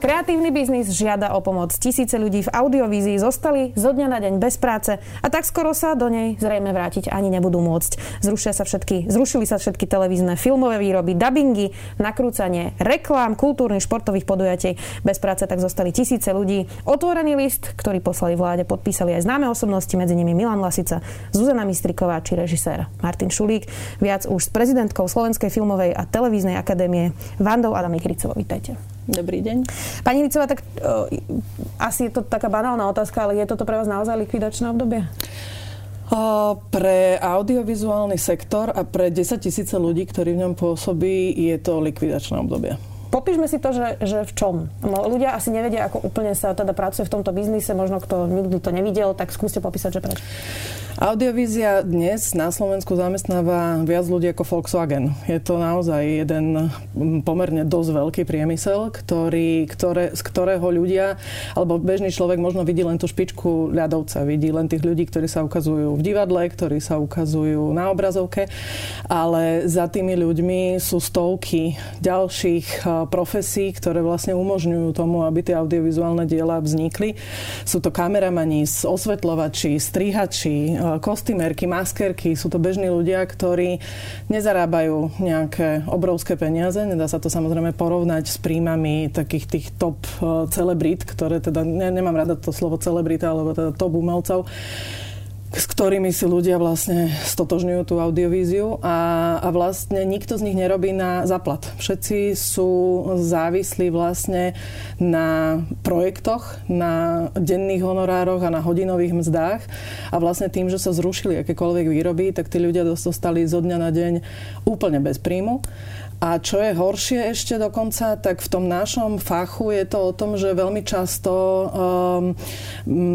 Kreatívny biznis žiada o pomoc. Tisíce ľudí v audiovízii zostali zo dňa na deň bez práce a tak skoro sa do nej zrejme vrátiť ani nebudú môcť. Zrušia sa všetky, zrušili sa všetky televízne filmové výroby, dubbingy, nakrúcanie reklám, kultúrnych, športových podujatí. Bez práce tak zostali tisíce ľudí. Otvorený list, ktorý poslali vláde, podpísali aj známe osobnosti, medzi nimi Milan Lasica, Zuzana Mistriková či režisér Martin Šulík. Viac už s prezidentkou Slovenskej filmovej a televíznej akadémie Vandou Adam Ikricovou. Vítajte. Dobrý deň. Pani Vicová, tak uh, asi je to taká banálna otázka, ale je toto pre vás naozaj likvidačné obdobie? Pre audiovizuálny sektor a pre 10 tisíce ľudí, ktorí v ňom pôsobí, je to likvidačné obdobie. Popíšme si to, že, že v čom. No, ľudia asi nevedia, ako úplne sa teda pracuje v tomto biznise. Možno kto nikdy to nevidel, tak skúste popísať, že prečo. Audiovízia dnes na Slovensku zamestnáva viac ľudí ako Volkswagen. Je to naozaj jeden pomerne dosť veľký priemysel, ktorý, ktoré, z ktorého ľudia, alebo bežný človek možno vidí len tú špičku ľadovca, vidí len tých ľudí, ktorí sa ukazujú v divadle, ktorí sa ukazujú na obrazovke, ale za tými ľuďmi sú stovky ďalších eh, profesí, ktoré vlastne umožňujú tomu, aby tie audiovizuálne diela vznikli. Sú to kameramani, osvetľovači, strihači, kostýmerky, maskerky, sú to bežní ľudia, ktorí nezarábajú nejaké obrovské peniaze. Nedá sa to samozrejme porovnať s príjmami takých tých top eh, celebrit, ktoré teda, ne, nemám rada to slovo celebrita, alebo teda top umelcov, s ktorými si ľudia vlastne stotožňujú tú audiovíziu a, a vlastne nikto z nich nerobí na zaplat. Všetci sú závislí vlastne na projektoch, na denných honorároch a na hodinových mzdách a vlastne tým, že sa zrušili akékoľvek výroby, tak tí ľudia dostali zo dňa na deň úplne bez príjmu. A čo je horšie ešte dokonca, tak v tom našom fachu je to o tom, že veľmi často um,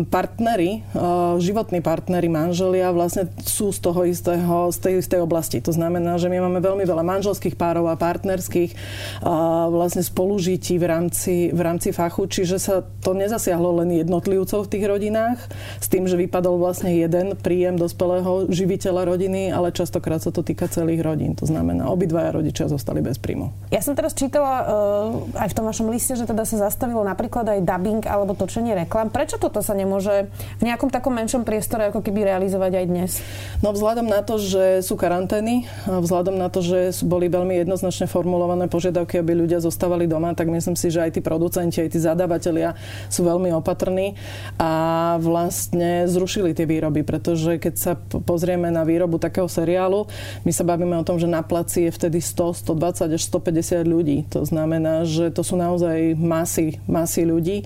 partnery, uh, životní partnery, manželia vlastne sú z toho istého, z tej istej oblasti. To znamená, že my máme veľmi veľa manželských párov a partnerských uh, vlastne spolužití v rámci, v rámci fachu, čiže sa to nezasiahlo len jednotlivcov v tých rodinách, s tým, že vypadol vlastne jeden príjem dospelého živiteľa rodiny, ale častokrát sa to týka celých rodín. To znamená, obidvaja rodičia zostali ostali bez príjmu. Ja som teraz čítala uh, aj v tom vašom liste, že teda sa zastavilo napríklad aj dubbing alebo točenie reklam. Prečo toto sa nemôže v nejakom takom menšom priestore ako keby realizovať aj dnes? No vzhľadom na to, že sú karantény, vzhľadom na to, že boli veľmi jednoznačne formulované požiadavky, aby ľudia zostávali doma, tak myslím si, že aj tí producenti, aj tí zadávateľia sú veľmi opatrní a vlastne zrušili tie výroby, pretože keď sa pozrieme na výrobu takého seriálu, my sa bavíme o tom, že na placi je vtedy 100, 120 120 až 150 ľudí. To znamená, že to sú naozaj masy, masy ľudí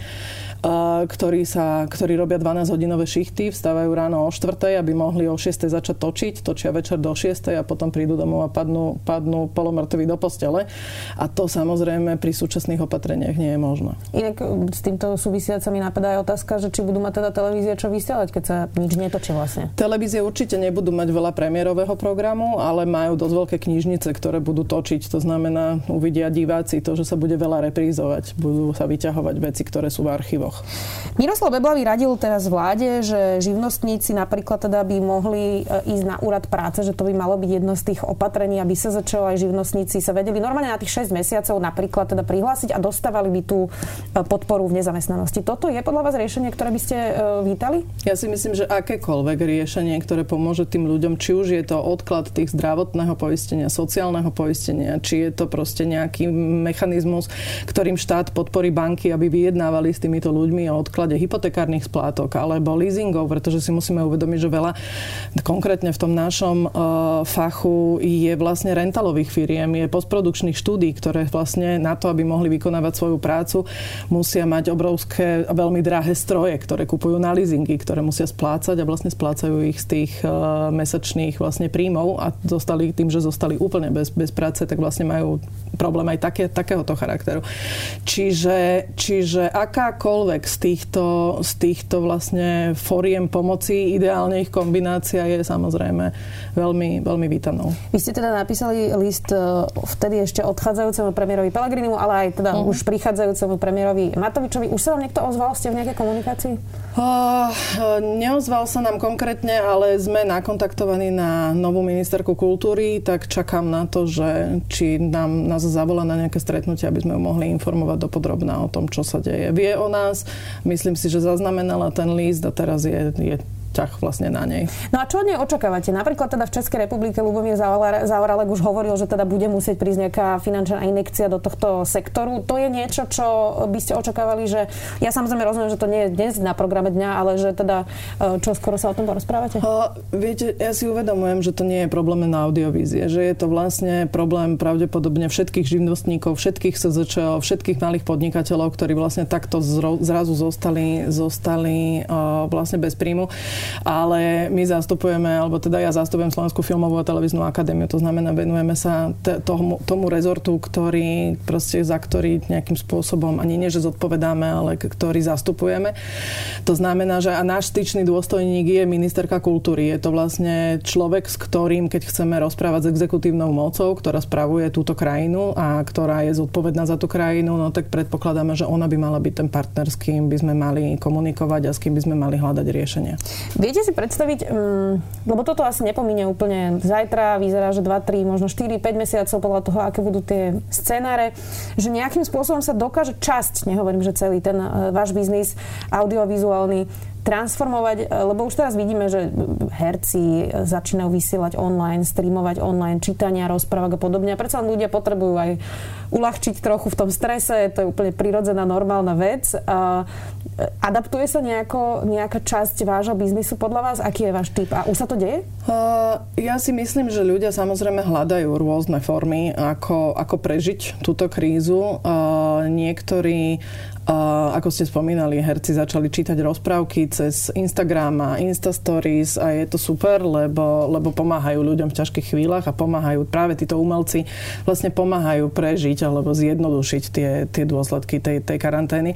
ktorí, sa, ktorí robia 12-hodinové šichty, vstávajú ráno o 4, aby mohli o 6 začať točiť, točia večer do 6 a potom prídu domov a padnú, padnú polomrtví do postele. A to samozrejme pri súčasných opatreniach nie je možné. Inak e, s týmto súvisiaca mi napadá aj otázka, že či budú mať teda televízie čo vysielať, keď sa nič netočí vlastne. Televízie určite nebudú mať veľa premiérového programu, ale majú dosť veľké knižnice, ktoré budú točiť. To znamená, uvidia diváci to, že sa bude veľa reprízovať. Budú sa vyťahovať veci, ktoré sú v archívoch. Miroslav Beblavý radil teraz vláde, že živnostníci napríklad teda by mohli e, ísť na úrad práce, že to by malo byť jedno z tých opatrení, aby sa začalo aj živnostníci sa vedeli normálne na tých 6 mesiacov napríklad teda prihlásiť a dostávali by tú e, podporu v nezamestnanosti. Toto je podľa vás riešenie, ktoré by ste e, vítali? Ja si myslím, že akékoľvek riešenie, ktoré pomôže tým ľuďom, či už je to odklad tých zdravotného poistenia, sociálneho poistenia, či je to proste nejaký mechanizmus, ktorým štát podporí banky, aby vyjednávali s týmito ľuďmi o odklade hypotekárnych splátok alebo leasingov, pretože si musíme uvedomiť, že veľa konkrétne v tom našom uh, fachu je vlastne rentalových firiem, je postprodukčných štúdí, ktoré vlastne na to, aby mohli vykonávať svoju prácu, musia mať obrovské veľmi drahé stroje, ktoré kupujú na leasingy, ktoré musia splácať a vlastne splácajú ich z tých uh, mesačných vlastne príjmov a zostali tým, že zostali úplne bez, bez práce, tak tak vlastne majú problém aj také, takéhoto charakteru. Čiže, čiže akákoľvek z týchto, z týchto vlastne foriem pomoci, ideálne ich kombinácia je samozrejme veľmi, veľmi vítanou. Vy ste teda napísali list e, vtedy ešte odchádzajúcemu premiérovi Pelegrinimu, ale aj teda uh-huh. už prichádzajúcemu premiérovi Matovičovi. Už sa vám niekto ozval? Ste v nejakej komunikácii? Uh, neozval sa nám konkrétne, ale sme nakontaktovaní na novú ministerku kultúry, tak čakám na to, že či nám nás zavolá na nejaké stretnutie, aby sme ju mohli informovať dopodrobná o tom, čo sa deje. Vie o nás, myslím si, že zaznamenala ten list a teraz je, je ťah vlastne na nej. No a čo od nej očakávate? Napríklad teda v Českej republike Lubomír Zaoralek už hovoril, že teda bude musieť prísť nejaká finančná inekcia do tohto sektoru. To je niečo, čo by ste očakávali, že ja samozrejme rozumiem, že to nie je dnes na programe dňa, ale že teda e, čo skoro sa o tom porozprávate? Uh, viete, ja si uvedomujem, že to nie je problém na audiovízie, že je to vlastne problém pravdepodobne všetkých živnostníkov, všetkých SZČ, všetkých malých podnikateľov, ktorí vlastne takto zrazu zostali, zostali uh, vlastne bez príjmu ale my zastupujeme, alebo teda ja zastupujem Slovenskú filmovú a televíznu akadémiu, to znamená, venujeme sa t- tomu, tomu rezortu, ktorý proste za ktorý nejakým spôsobom, ani nie, že zodpovedáme, ale ktorý zastupujeme. To znamená, že a náš styčný dôstojník je ministerka kultúry. Je to vlastne človek, s ktorým, keď chceme rozprávať s exekutívnou mocou, ktorá spravuje túto krajinu a ktorá je zodpovedná za tú krajinu, no tak predpokladáme, že ona by mala byť ten partner, s kým by sme mali komunikovať a s kým by sme mali hľadať riešenia. Viete si predstaviť, um, lebo toto asi nepomíne úplne zajtra, vyzerá, že 2, 3, možno 4, 5 mesiacov podľa toho, aké budú tie scenáre, že nejakým spôsobom sa dokáže časť, nehovorím, že celý ten uh, váš biznis audiovizuálny transformovať, e, lebo už teraz vidíme, že herci začínajú vysielať online, streamovať online, čítania, rozprávok a podobne. A predsa ľudia potrebujú aj uľahčiť trochu v tom strese, to je úplne prirodzená, normálna vec. A e, adaptuje sa nejako, nejaká časť vášho biznisu podľa vás? Aký je váš typ? A už sa to deje? Uh, ja si myslím, že ľudia samozrejme hľadajú rôzne formy, ako, ako prežiť túto krízu. Uh, niektorí ako ste spomínali, herci začali čítať rozprávky cez Instagram a Insta Stories a je to super, lebo, lebo pomáhajú ľuďom v ťažkých chvíľach a pomáhajú práve títo umelci vlastne pomáhajú prežiť alebo zjednodušiť tie, tie dôsledky tej, tej karantény.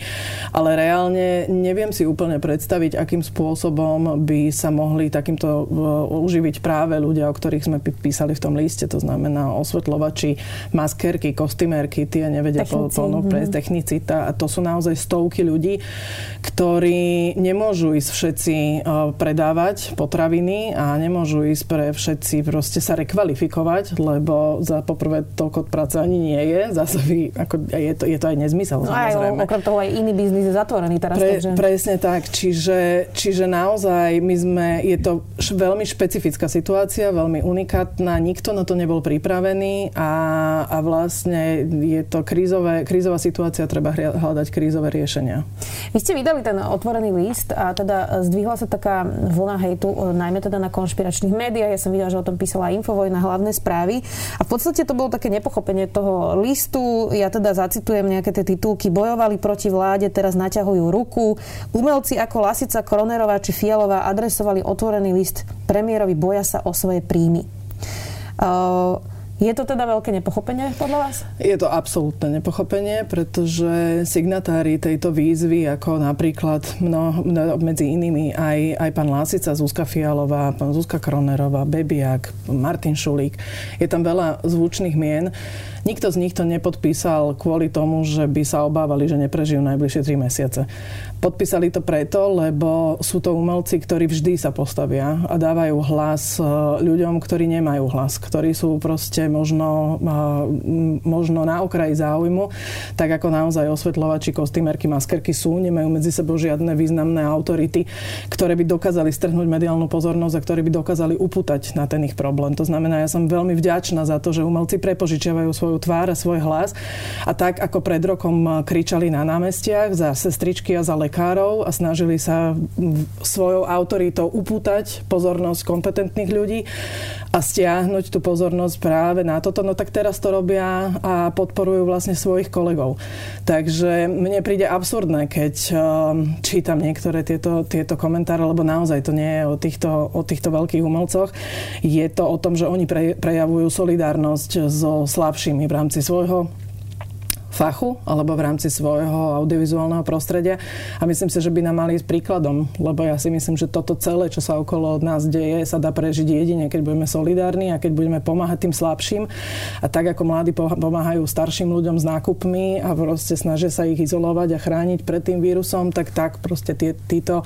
Ale reálne neviem si úplne predstaviť, akým spôsobom by sa mohli takýmto uh, uživiť práve ľudia, o ktorých sme písali v tom liste, to znamená osvetľovači, maskerky, kostymérky, tie nevedia ponúknuť, mhm. technicita a to sú naozaj naozaj stovky ľudí, ktorí nemôžu ísť všetci e, predávať potraviny a nemôžu ísť pre všetci proste sa rekvalifikovať, lebo za poprvé toľko práce ani nie je. Zase by, ako, je, to, je to aj nezmysel, no samozrejme. Aj, okrem toho aj iný biznis je zatvorený teraz. Pre, takže... Presne tak. Čiže, čiže naozaj my sme, je to š, veľmi špecifická situácia, veľmi unikátna, nikto na to nebol pripravený a, a vlastne je to krízové, krízová situácia, treba hľadať krízové krízové riešenia. Vy ste vydali ten otvorený list a teda zdvihla sa taká vlna hejtu, najmä teda na konšpiračných médiách. Ja som videla, že o tom písala Infovoj na hlavné správy. A v podstate to bolo také nepochopenie toho listu. Ja teda zacitujem nejaké tie titulky. Bojovali proti vláde, teraz naťahujú ruku. Umelci ako Lasica, Kronerová či Fialová adresovali otvorený list premiérovi, boja sa o svoje príjmy. Uh, je to teda veľké nepochopenie podľa vás? Je to absolútne nepochopenie, pretože signatári tejto výzvy, ako napríklad mno, medzi inými aj, aj pán Lásica, Zuzka Fialová, pán Zuzka Kronerová, Bebiak, Martin Šulík, je tam veľa zvučných mien. Nikto z nich to nepodpísal kvôli tomu, že by sa obávali, že neprežijú najbližšie 3 mesiace. Podpísali to preto, lebo sú to umelci, ktorí vždy sa postavia a dávajú hlas e, ľuďom, ktorí nemajú hlas, ktorí sú proste možno, možno na okraji záujmu, tak ako naozaj osvetľovači, kostýmerky, maskerky sú, nemajú medzi sebou žiadne významné autority, ktoré by dokázali strhnúť mediálnu pozornosť a ktoré by dokázali upútať na ten ich problém. To znamená, ja som veľmi vďačná za to, že umelci prepožičiavajú svoju tvár a svoj hlas a tak ako pred rokom kričali na námestiach za sestričky a za lekárov a snažili sa svojou autoritou upútať pozornosť kompetentných ľudí a stiahnuť tú pozornosť práve na toto, no tak teraz to robia a podporujú vlastne svojich kolegov. Takže mne príde absurdné, keď uh, čítam niektoré tieto, tieto komentáre, lebo naozaj to nie je o týchto, o týchto veľkých umelcoch. Je to o tom, že oni pre, prejavujú solidárnosť so slabšími v rámci svojho fachu alebo v rámci svojho audiovizuálneho prostredia a myslím si, že by nám mali ísť príkladom, lebo ja si myslím, že toto celé, čo sa okolo od nás deje, sa dá prežiť jedine, keď budeme solidárni a keď budeme pomáhať tým slabším a tak ako mladí pomáhajú starším ľuďom s nákupmi a proste snažia sa ich izolovať a chrániť pred tým vírusom, tak tak proste tí, títo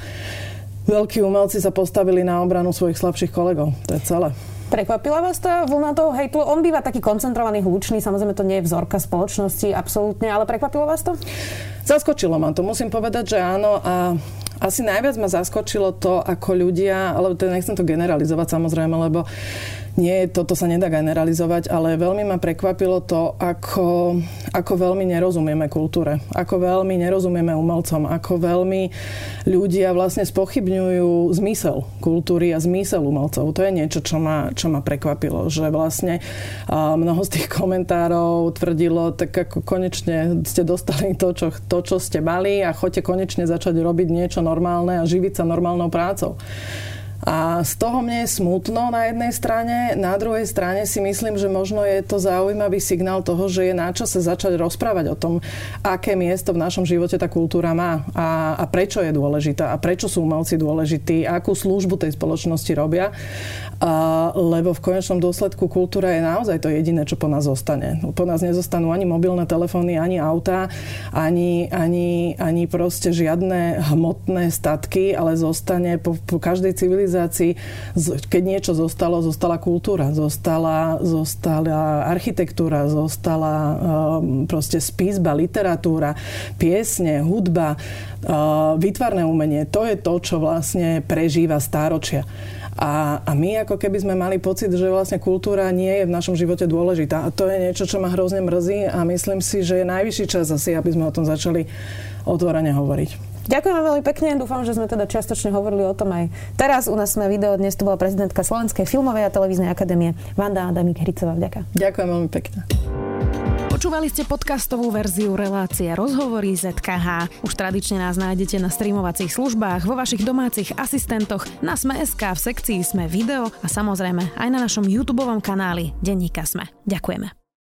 veľkí umelci sa postavili na obranu svojich slabších kolegov. To je celé. Prekvapila vás tá vlna toho hejtu? On býva taký koncentrovaný, hlučný, samozrejme to nie je vzorka spoločnosti, absolútne, ale prekvapilo vás to? Zaskočilo ma to, musím povedať, že áno a asi najviac ma zaskočilo to, ako ľudia, alebo to nechcem to generalizovať samozrejme, lebo nie, toto sa nedá generalizovať, ale veľmi ma prekvapilo to, ako, ako veľmi nerozumieme kultúre, ako veľmi nerozumieme umelcom, ako veľmi ľudia vlastne spochybňujú zmysel kultúry a zmysel umelcov. To je niečo, čo ma, čo ma prekvapilo, že vlastne mnoho z tých komentárov tvrdilo, tak ako konečne ste dostali to, čo, to, čo ste mali a choďte konečne začať robiť niečo normálne a živiť sa normálnou prácou. A z toho mne je smutno na jednej strane, na druhej strane si myslím, že možno je to zaujímavý signál toho, že je na čase začať rozprávať o tom, aké miesto v našom živote tá kultúra má a, a prečo je dôležitá a prečo sú umelci dôležití, akú službu tej spoločnosti robia. A, lebo v konečnom dôsledku kultúra je naozaj to jediné, čo po nás zostane. Po nás nezostanú ani mobilné telefóny, ani autá, ani, ani, ani proste žiadne hmotné statky, ale zostane po, po každej civilizácii civilizácii, keď niečo zostalo, zostala kultúra, zostala, zostala architektúra, zostala um, proste spisba, literatúra, piesne, hudba, uh, vytvarné umenie. To je to, čo vlastne prežíva stáročia. A, a my ako keby sme mali pocit, že vlastne kultúra nie je v našom živote dôležitá. A to je niečo, čo ma hrozne mrzí a myslím si, že je najvyšší čas asi, aby sme o tom začali otvorene hovoriť. Ďakujem vám veľmi pekne, dúfam, že sme teda čiastočne hovorili o tom aj teraz. U nás sme video, dnes tu bola prezidentka Slovenskej filmovej a televíznej akadémie Vanda Adamík Hricová. Vďaka. Ďakujem veľmi pekne. Počúvali ste podcastovú verziu relácie Rozhovory ZKH. Už tradične nás nájdete na streamovacích službách, vo vašich domácich asistentoch, na Sme.sk, v sekcii Sme video a samozrejme aj na našom YouTube kanáli Denníka Sme. Ďakujeme.